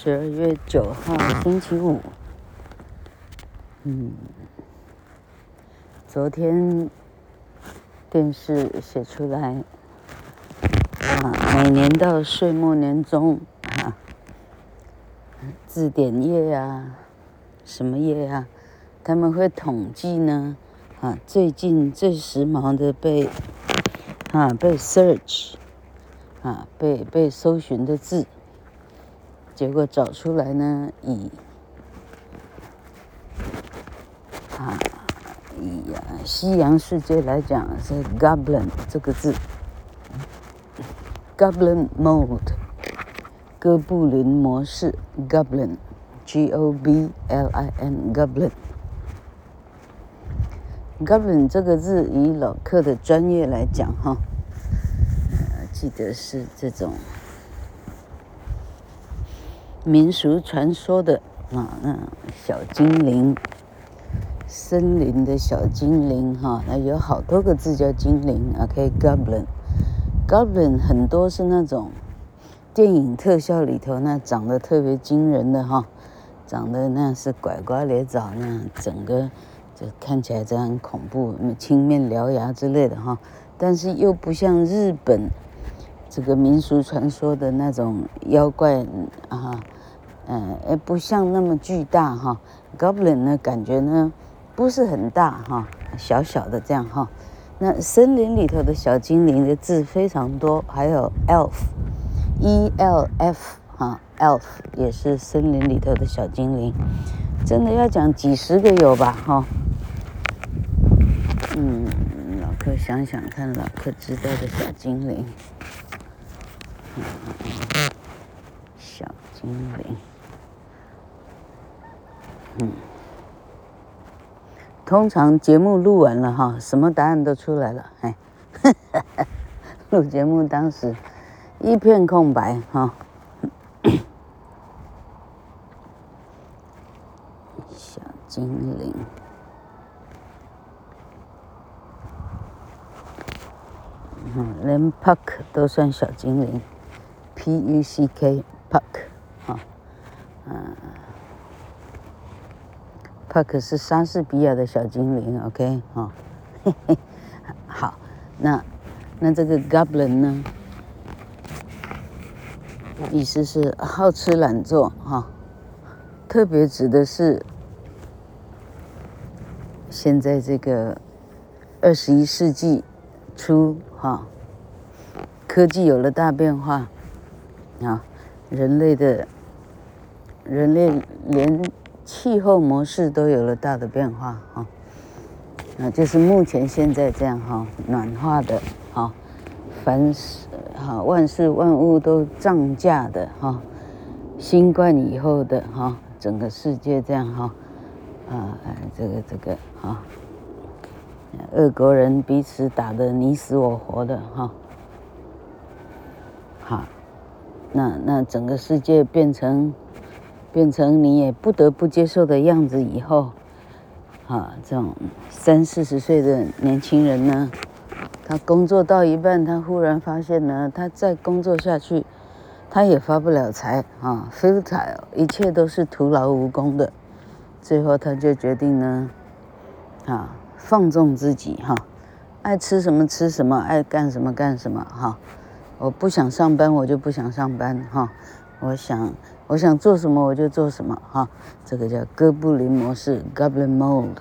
十二月九号，星期五。嗯，昨天电视写出来，啊，每年到岁末年终，啊，字典页啊，什么页啊，他们会统计呢，啊，最近最时髦的被，啊，被 search，啊，被被搜寻的字。结果找出来呢，以啊以啊西洋世界来讲是 Goblin 这个字，Goblin mode，哥布林模式，Goblin，G O B L I N，Goblin，Goblin 这个字以老客的专业来讲哈，呃，记得是这种。民俗传说的啊，那小精灵，森林的小精灵哈，那有好多个字叫精灵，OK，Goblin，Goblin 很多是那种电影特效里头那长得特别惊人的哈，长得那是拐瓜裂枣那整个就看起来这样恐怖，青面獠牙之类的哈，但是又不像日本这个民俗传说的那种妖怪啊。嗯，不像那么巨大哈，Goblin 呢感觉呢不是很大哈，小小的这样哈。那森林里头的小精灵的字非常多，还有 elf，e l f 哈，elf 也是森林里头的小精灵，真的要讲几十个有吧哈。嗯，老柯想想看，老柯知道的小精灵，小精灵。嗯，通常节目录完了哈，什么答案都出来了，哎，录节目当时一片空白哈。小精灵，嗯，连 Puck 都算小精灵，P U C K Puck 哈，嗯。帕克是莎士比亚的小精灵，OK，哈，嘿嘿，好，那那这个 Goblin 呢，意思是好吃懒做哈，特别指的是现在这个二十一世纪初哈，科技有了大变化啊，人类的，人类连。气候模式都有了大的变化哈，啊，就是目前现在这样哈，暖化的哈，凡事哈万事万物都涨价的哈，新冠以后的哈，整个世界这样哈，啊，这个这个哈，俄国人彼此打得你死我活的哈，好，那那整个世界变成。变成你也不得不接受的样子以后，啊，这种三四十岁的年轻人呢，他工作到一半，他忽然发现呢，他再工作下去，他也发不了财啊，futile，一切都是徒劳无功的。最后他就决定呢，啊，放纵自己哈，爱吃什么吃什么，爱干什么干什么哈。我不想上班，我就不想上班哈。我想。我想做什么我就做什么哈，这个叫哥布林模式 （Goblin Mode）。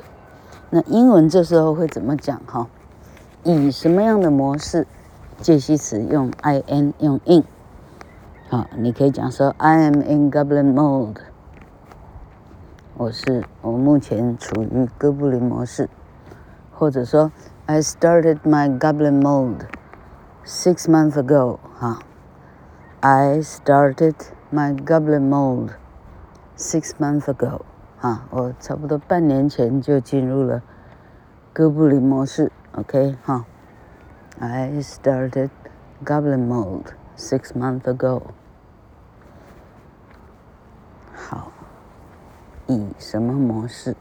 那英文这时候会怎么讲哈？以什么样的模式？介系词用 in 用 in。好，你可以讲说 I am in Goblin Mode。我是我目前处于哥布林模式，或者说 I started my Goblin Mode six months ago 哈。I started。My Goblin mold six months ago，啊，我差不多半年前就进入了哥布林模式，OK，哈。I started Goblin mold six months ago。好，以什么模式？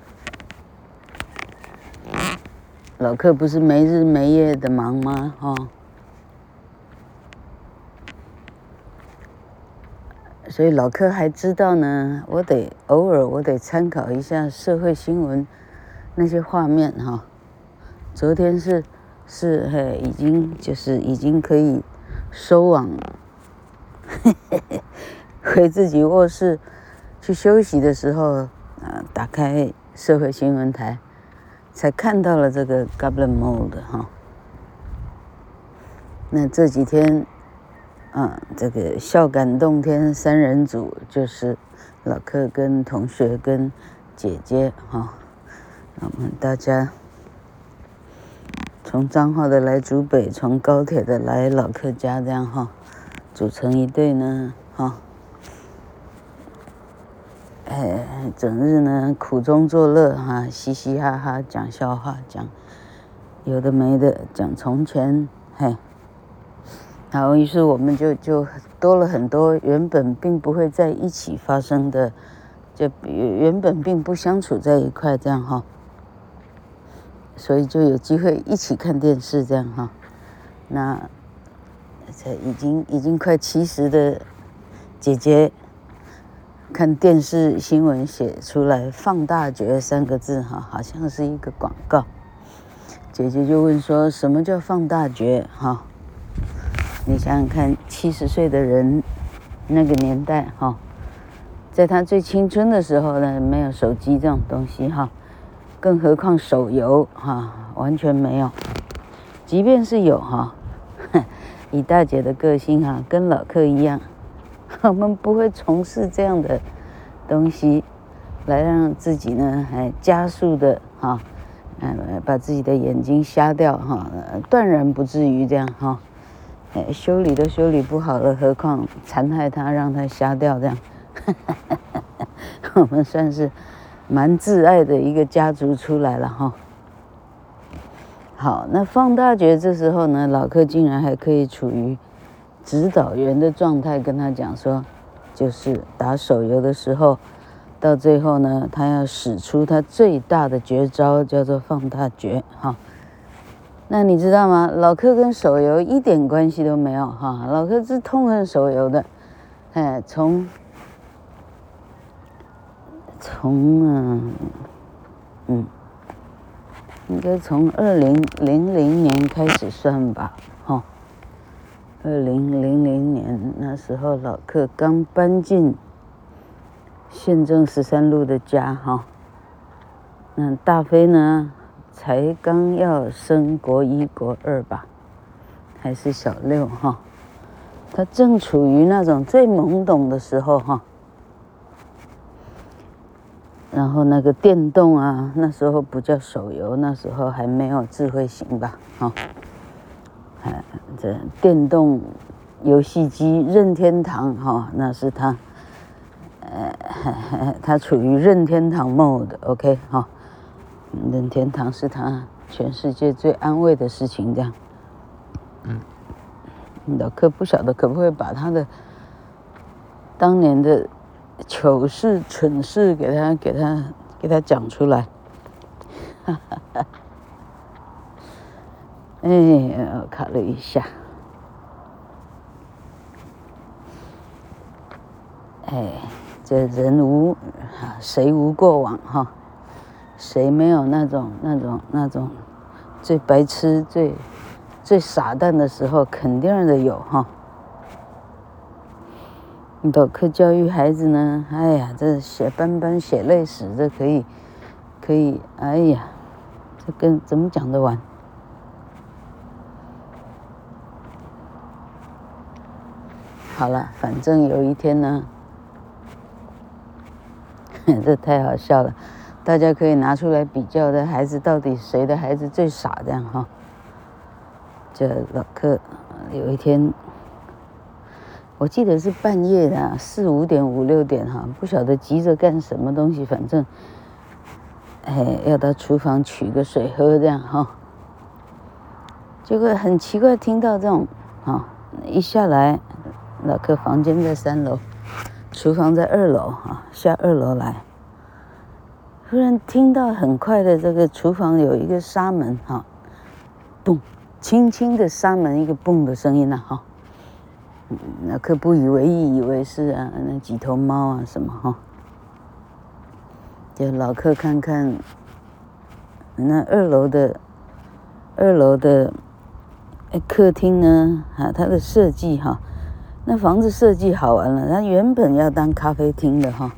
老客不是没日没夜的忙吗？哈。所以老柯还知道呢，我得偶尔我得参考一下社会新闻那些画面哈。昨天是是嘿，已经就是已经可以收网了，回自己卧室去休息的时候，啊，打开社会新闻台，才看到了这个 Goblin Mode 哈。那这几天。啊，这个孝感动天三人组就是老柯跟同学跟姐姐哈，我们大家从彰化的来竹北，从高铁的来老柯家这样哈，组成一对呢哈，哎，整日呢苦中作乐哈，嘻嘻哈哈讲笑话，讲有的没的，讲从前嘿。然后，于是我们就就多了很多原本并不会在一起发生的，就原本并不相处在一块这样哈，所以就有机会一起看电视这样哈。那这已经已经快七十的姐姐看电视新闻写出来“放大觉”三个字哈，好像是一个广告。姐姐就问说：“什么叫放大觉？”哈。你想想看，七十岁的人，那个年代哈，在他最青春的时候呢，没有手机这种东西哈，更何况手游哈，完全没有。即便是有哈，以大姐的个性哈，跟老柯一样，我们不会从事这样的东西，来让自己呢还加速的哈，嗯，把自己的眼睛瞎掉哈，断然不至于这样哈。修理都修理不好了，何况残害他，让他瞎掉这样。我们算是蛮自爱的一个家族出来了哈。好，那放大绝这时候呢，老柯竟然还可以处于指导员的状态，跟他讲说，就是打手游的时候，到最后呢，他要使出他最大的绝招，叫做放大绝哈。那你知道吗？老柯跟手游一点关系都没有哈。老柯是痛恨手游的，哎，从从嗯嗯，应该从二零零零年开始算吧，哈。二零零零年那时候，老柯刚搬进县政十三路的家哈。那大飞呢？才刚要升国一、国二吧，还是小六哈？他正处于那种最懵懂的时候哈。然后那个电动啊，那时候不叫手游，那时候还没有智慧型吧？哈，哎，这电动游戏机任天堂哈，那是他，呃，他处于任天堂 mode，OK 哈。任天堂是他全世界最安慰的事情，这样。嗯，老柯不晓得可不可以把他的当年的糗事、蠢事给他、给他、给他讲出来。哈哈哈。哎，我考虑一下。哎，这人无谁无过往哈。谁没有那种、那种、那种最白痴、最最傻蛋的时候？肯定的有哈。老柯教育孩子呢？哎呀，这血斑斑、血泪史，这可以，可以，哎呀，这跟怎么讲得完？好了，反正有一天呢，这太好笑了。大家可以拿出来比较的孩子，到底谁的孩子最傻？这样哈。这老客有一天，我记得是半夜的四五点五六点哈，不晓得急着干什么东西，反正哎要到厨房取个水喝这样哈。结果很奇怪，听到这种啊，一下来，老客房间在三楼，厨房在二楼哈，下二楼来。突然听到很快的这个厨房有一个纱门哈，咚，轻轻的纱门一个嘣的声音呐哈，那可不以为意，以为是啊，那几头猫啊什么哈。就老客看看那二楼的二楼的客厅呢，啊，它的设计哈，那房子设计好完了，它原本要当咖啡厅的哈，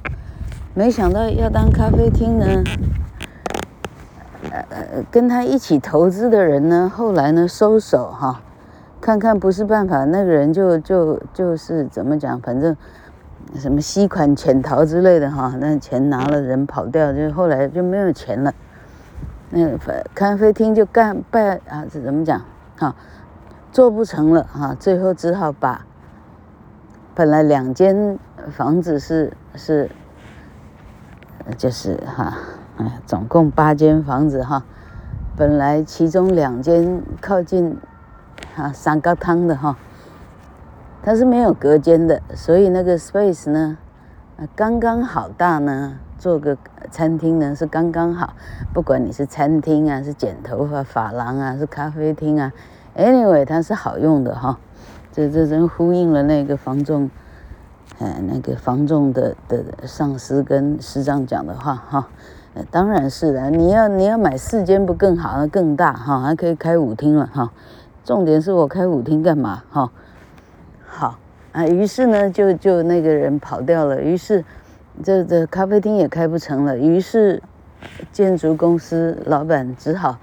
没想到要当咖啡厅呢。呃，跟他一起投资的人呢，后来呢收手哈，看看不是办法，那个人就就就是怎么讲，反正什么吸款潜逃之类的哈，那钱拿了人跑掉，就后来就没有钱了。那咖啡厅就干败啊，这怎么讲哈，做不成了哈，最后只好把本来两间房子是是就是哈。哎，总共八间房子哈，本来其中两间靠近啊三高汤的哈，它是没有隔间的，所以那个 space 呢，啊刚刚好大呢，做个餐厅呢是刚刚好，不管你是餐厅啊，是剪头发发廊啊，是咖啡厅啊，anyway 它是好用的哈，这这真呼应了那个房仲，呃，那个房仲的的上司跟师长讲的话哈。呃当然是的，你要你要买四间不更好？更大哈，还可以开舞厅了哈。重点是我开舞厅干嘛哈？好啊，于是呢，就就那个人跑掉了，于是这这咖啡厅也开不成了，于是建筑公司老板只好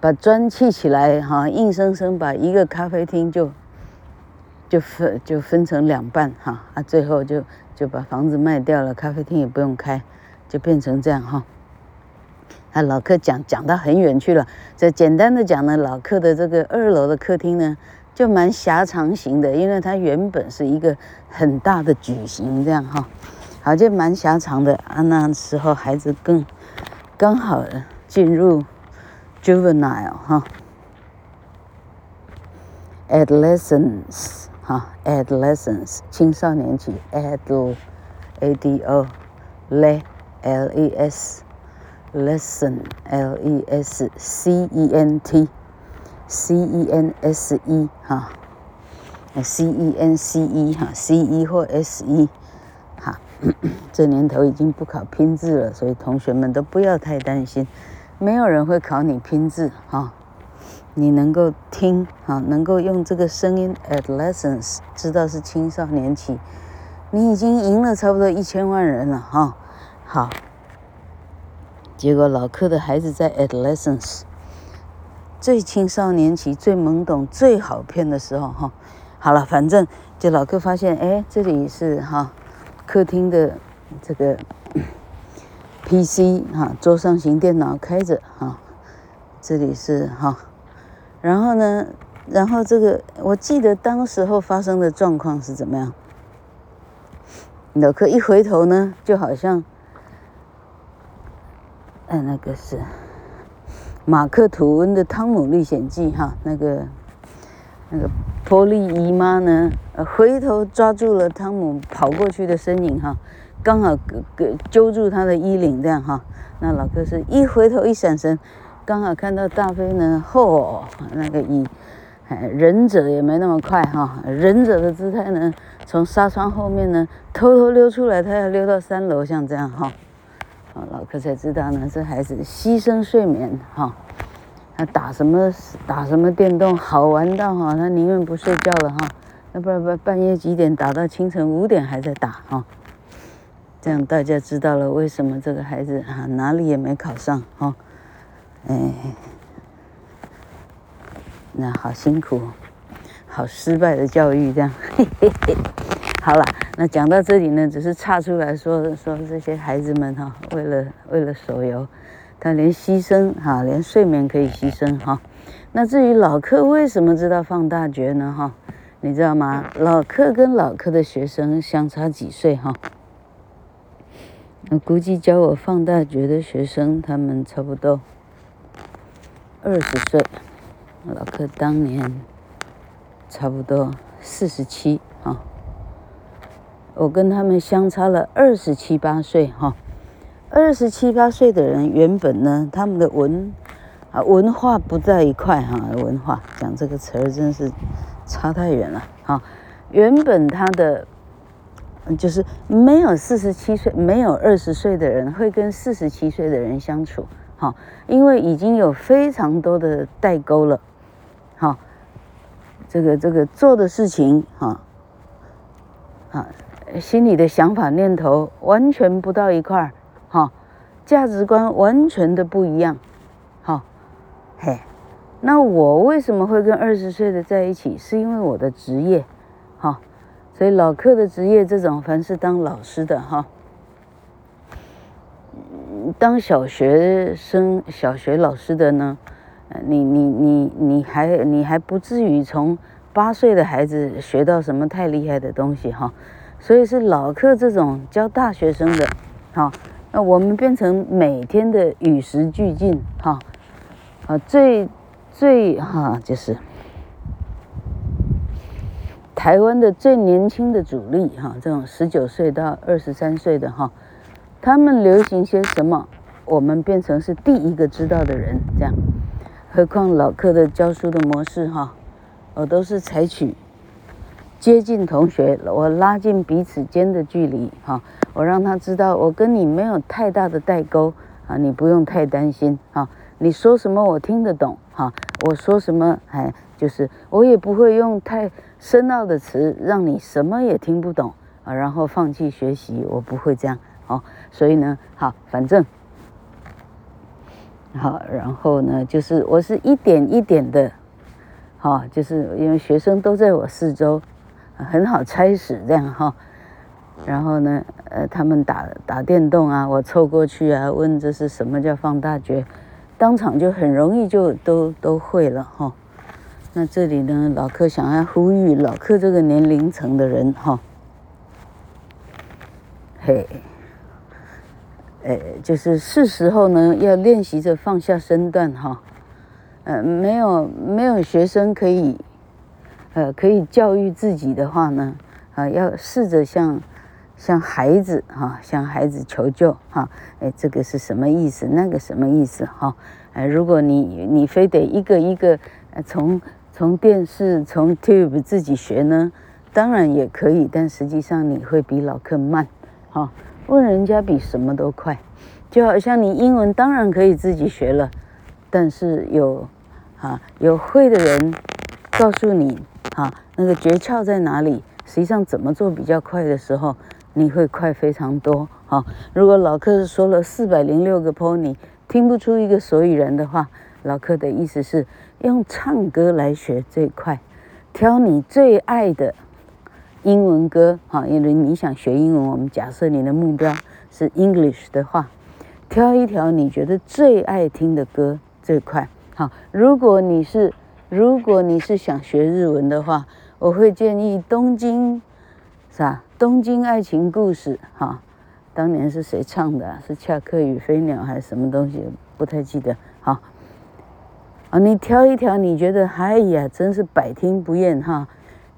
把砖砌起来哈，硬生生把一个咖啡厅就就分就分成两半哈啊，最后就就把房子卖掉了，咖啡厅也不用开，就变成这样哈。啊，老客讲讲到很远去了。这简单的讲呢，老客的这个二楼的客厅呢，就蛮狭长型的，因为它原本是一个很大的矩形，这样哈，好就蛮狭长的啊。那时候孩子更刚好进入 juvenile 哈，adolescence 哈，adolescence 青少年期，ado a d o le l e s Lesson, L E S C E N T, C E N S E 哈，C E N C E 哈，C E 或 S E 哈，这年头已经不考拼字了，所以同学们都不要太担心，没有人会考你拼字哈。你能够听哈，能够用这个声音 adolescence 知道是青少年期，你已经赢了差不多一千万人了哈。好。结果老柯的孩子在 adolescence 最青少年期、最懵懂、最好骗的时候，哈，好了，反正就老柯发现，哎，这里是哈客厅的这个 PC 哈，桌上型电脑开着哈，这里是哈，然后呢，然后这个我记得当时候发生的状况是怎么样？老柯一回头呢，就好像。哎，那个是马克吐温的《汤姆历险记》哈，那个那个波利姨妈呢，回头抓住了汤姆跑过去的身影哈，刚好给给揪住他的衣领这样哈。那老克是一回头一闪身，刚好看到大飞呢，嚯、那个以哎忍者也没那么快哈，忍者的姿态呢，从纱窗后面呢偷偷溜出来，他要溜到三楼，像这样哈。啊，老柯才知道呢，这孩子牺牲睡眠哈，他打什么打什么电动，好玩到哈，他宁愿不睡觉了哈，那不然不半夜几点打到清晨五点还在打哈，这样大家知道了为什么这个孩子啊哪里也没考上哈，哎，那好辛苦，好失败的教育这样，嘿嘿嘿。好了，那讲到这里呢，只是岔出来说说这些孩子们哈，为了为了手游，他连牺牲哈，连睡眠可以牺牲哈。那至于老客为什么知道放大绝呢哈？你知道吗？老客跟老客的学生相差几岁哈？我估计教我放大绝的学生，他们差不多二十岁，老客当年差不多四十七啊。我跟他们相差了二十七八岁哈，二十七八岁的人原本呢，他们的文啊文化不在一块哈，文化讲这个词儿真是差太远了哈。原本他的就是没有四十七岁、没有二十岁的人会跟四十七岁的人相处，哈，因为已经有非常多的代沟了，哈，这个这个做的事情，哈，啊，心里的想法念头完全不到一块儿，哈，价值观完全的不一样，哈，嘿。那我为什么会跟二十岁的在一起？是因为我的职业，哈，所以老客的职业这种，凡是当老师的哈，当小学生、小学老师的呢，你你你你还你还不至于从八岁的孩子学到什么太厉害的东西哈，所以是老克这种教大学生的，哈，那我们变成每天的与时俱进，哈，啊最。最哈就是台湾的最年轻的主力哈，这种十九岁到二十三岁的哈，他们流行些什么，我们变成是第一个知道的人，这样。何况老课的教书的模式哈，我都是采取接近同学，我拉近彼此间的距离哈，我让他知道我跟你没有太大的代沟啊，你不用太担心啊。你说什么我听得懂哈，我说什么哎，就是我也不会用太深奥的词让你什么也听不懂啊，然后放弃学习，我不会这样哦。所以呢，好，反正好，然后呢，就是我是一点一点的，好，就是因为学生都在我四周，很好差使这样哈。然后呢，呃，他们打打电动啊，我凑过去啊，问这是什么叫放大绝。当场就很容易就都都会了哈，那这里呢，老克想要呼吁老克这个年龄层的人哈，嘿，呃，就是是时候呢，要练习着放下身段哈，呃，没有没有学生可以，呃，可以教育自己的话呢，啊，要试着像。向孩子哈，向孩子求救哈，哎，这个是什么意思？那个什么意思哈？哎，如果你你非得一个一个从从电视从 Tube 自己学呢，当然也可以，但实际上你会比老克慢哈。问人家比什么都快，就好像你英文当然可以自己学了，但是有啊有会的人告诉你哈，那个诀窍在哪里？实际上怎么做比较快的时候。你会快非常多，哈！如果老克说了四百零六个 pony，听不出一个所以然的话，老克的意思是用唱歌来学最快，挑你最爱的英文歌，哈！因为你想学英文，我们假设你的目标是 English 的话，挑一条你觉得最爱听的歌最快，好。如果你是如果你是想学日文的话，我会建议东京，是吧？东京爱情故事，哈，当年是谁唱的？是恰克与飞鸟还是什么东西？不太记得。好，啊，你挑一条，你觉得，哎呀，真是百听不厌，哈。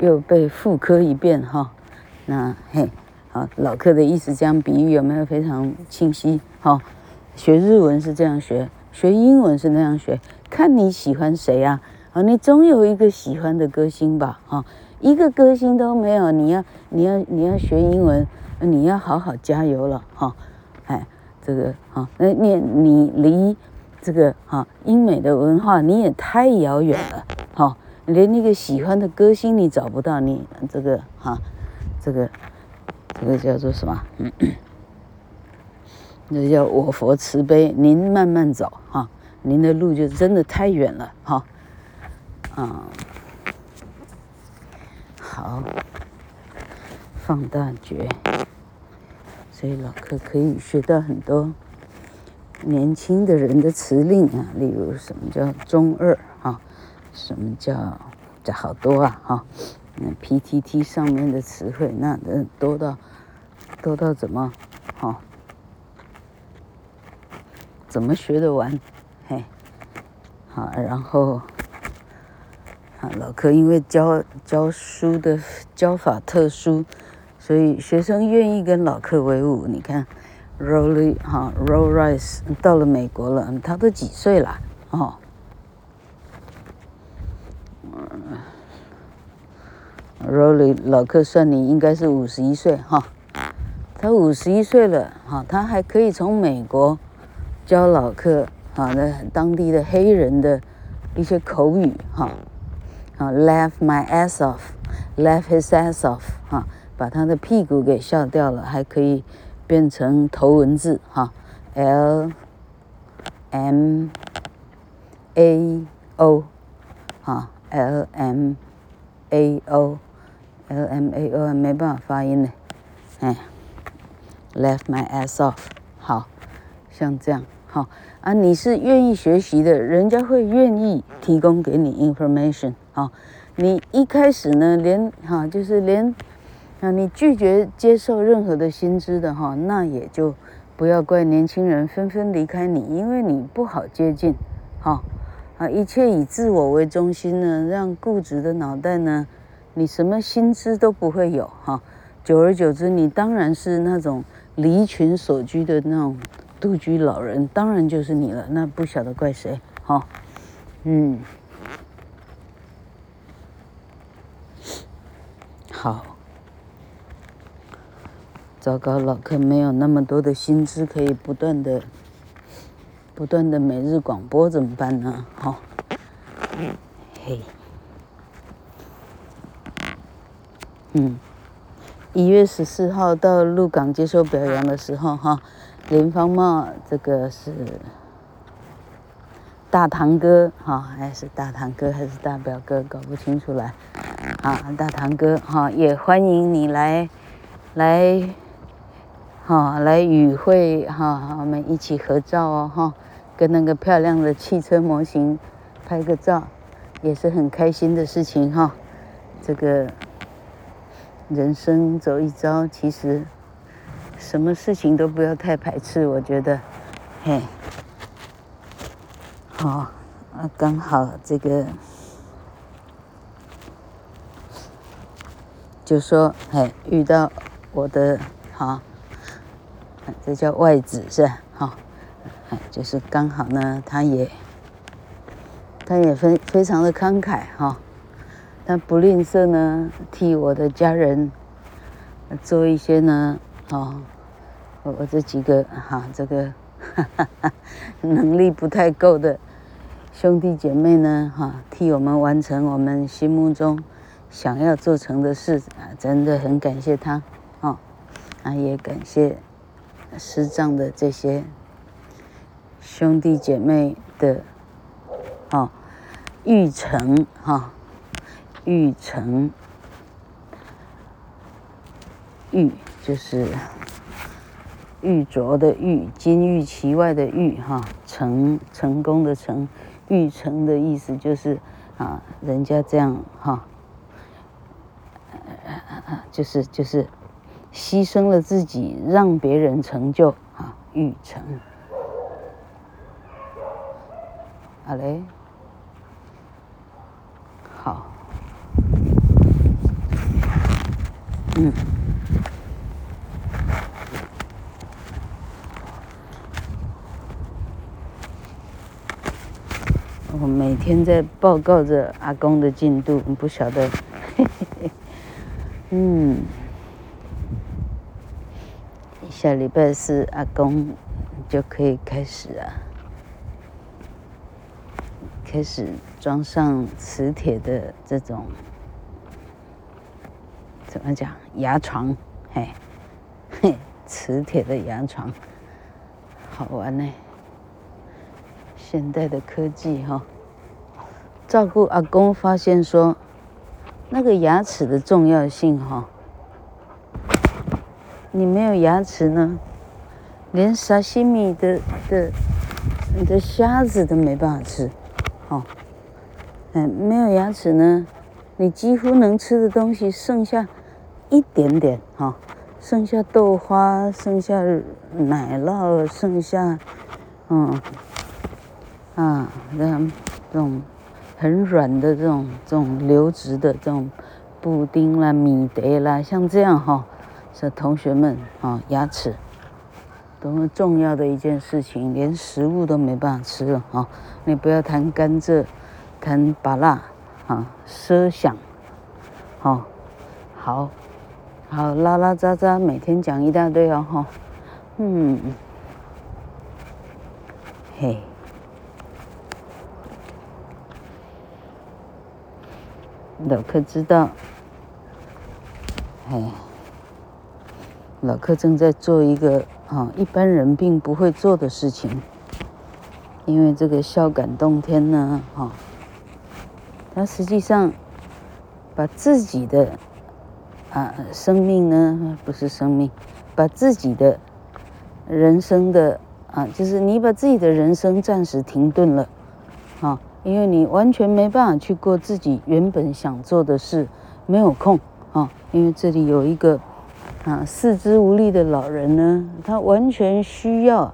又被复刻一遍，哈。那嘿，好，老克的意思这样比喻有没有非常清晰？哈，学日文是这样学，学英文是那样学，看你喜欢谁呀？啊，你总有一个喜欢的歌星吧？哈。一个歌星都没有，你要你要你要学英文，你要好好加油了哈！哎，这个哈，那你你离这个哈英美的文化你也太遥远了哈，连那个喜欢的歌星你找不到，你这个哈，这个这个叫做什么？嗯，那叫我佛慈悲，您慢慢走哈，您的路就真的太远了哈，啊。好，放大觉，所以老客可以学到很多年轻的人的辞令啊，例如什么叫中二，什么叫这好多啊哈，那，PTT 上面的词汇那那多到多到怎么，哈、怎么学得完？嘿，好，然后。啊，老柯因为教教书的教法特殊，所以学生愿意跟老柯为伍。你看，Rolly 哈，Roll Rice 到了美国了，他都几岁了？哦，，Rolly 老克算你应该是五十一岁哈，他五十一岁了哈，他还可以从美国教老克啊那当地的黑人的一些口语哈。啊，laugh my ass off，laugh his ass off，哈，把他的屁股给笑掉了，还可以变成头文字哈，L M A O，哈，L M A O L M A O，没办法发音呢，哎，Left my ass off，好，像这样，好啊，你是愿意学习的，人家会愿意提供给你 information。好，你一开始呢，连哈就是连啊，你拒绝接受任何的新知的哈，那也就不要怪年轻人纷纷离开你，因为你不好接近，哈啊，一切以自我为中心呢，让固执的脑袋呢，你什么新知都不会有哈，久而久之，你当然是那种离群所居的那种独居老人，当然就是你了，那不晓得怪谁，哈，嗯。好，糟糕，老客没有那么多的薪资可以不断的、不断的每日广播怎么办呢？好，嘿，嗯，一月十四号到鹿港接受表扬的时候，哈，林芳茂这个是大堂哥，哈，还是大堂哥还是大表哥，搞不清楚来。啊，大堂哥，哈，也欢迎你来，来，哈，来与会，哈，我们一起合照哦，哈，跟那个漂亮的汽车模型拍个照，也是很开心的事情，哈。这个人生走一遭，其实什么事情都不要太排斥，我觉得，嘿，好，啊，刚好这个。就说，哎，遇到我的，好，这叫外子是吧？哈，就是刚好呢，他也，他也非非常的慷慨哈，他不吝啬呢，替我的家人做一些呢，哦，我我这几个哈，这个哈哈哈能力不太够的兄弟姐妹呢，哈，替我们完成我们心目中。想要做成的事啊，真的很感谢他，哦，啊，也感谢师长的这些兄弟姐妹的，哦，玉成哈，玉成，玉就是玉镯的玉，金玉其外的玉哈，成成功的成，玉成的意思就是啊，人家这样哈。就是就是，牺牲了自己，让别人成就啊，玉成。好嘞，嗯，我每天在报告着阿公的进度，不晓得。嗯，下礼拜四阿公就可以开始啊，开始装上磁铁的这种怎么讲？牙床？嘿，嘿，磁铁的牙床，好玩呢。现代的科技哈，照顾阿公发现说。那个牙齿的重要性哈，你没有牙齿呢，连沙西米的的你的虾子都没办法吃，哦，哎，没有牙齿呢，你几乎能吃的东西剩下一点点哈，剩下豆花，剩下奶酪，剩下嗯啊这样这种很软的这种这种流质的这种布丁啦、米德啦，像这样哈，是同学们啊牙齿多么重要的一件事情，连食物都没办法吃了哈，你不要谈甘蔗，谈巴辣。啊，奢想，好，好，好，拉拉杂杂，每天讲一大堆哦，哈，嗯，嘿，老克知道，哎，老克正在做一个啊，一般人并不会做的事情，因为这个孝感动天呢，哈。他实际上把自己的啊生命呢，不是生命，把自己的人生的啊，就是你把自己的人生暂时停顿了，啊，因为你完全没办法去过自己原本想做的事，没有空啊，因为这里有一个啊四肢无力的老人呢，他完全需要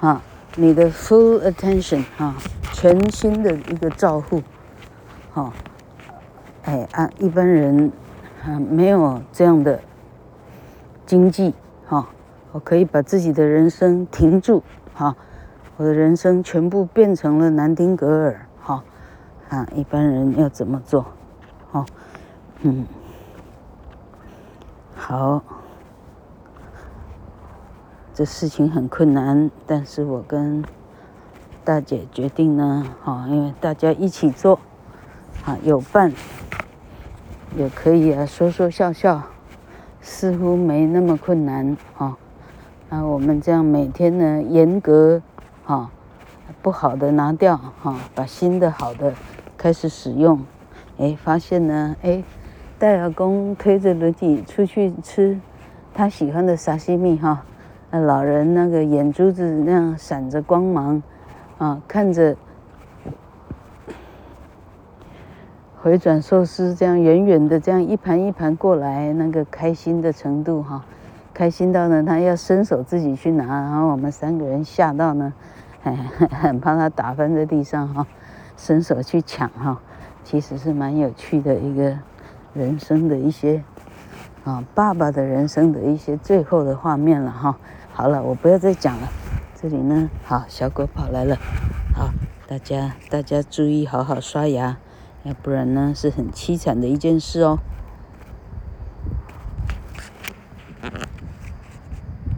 啊你的 full attention 啊，全心的一个照护。好，哎啊，一般人啊没有这样的经济，哈，我可以把自己的人生停住，哈，我的人生全部变成了南丁格尔，哈，啊，一般人要怎么做？好，嗯，好，这事情很困难，但是我跟大姐决定呢，哈，因为大家一起做。啊，有伴也可以啊，说说笑笑，似乎没那么困难啊。那我们这样每天呢，严格啊，不好的拿掉哈，把新的好的开始使用。哎，发现呢，哎，戴尔公推着轮椅出去吃他喜欢的沙西米哈，老人那个眼珠子那样闪着光芒啊，看着。回转寿司这样远远的这样一盘一盘过来，那个开心的程度哈，开心到呢他要伸手自己去拿，然后我们三个人吓到呢，哎，很怕他打翻在地上哈，伸手去抢哈，其实是蛮有趣的一个人生的一些啊，爸爸的人生的一些最后的画面了哈。好了，我不要再讲了，这里呢，好，小狗跑来了，好，大家大家注意好好刷牙。要不然呢，是很凄惨的一件事哦。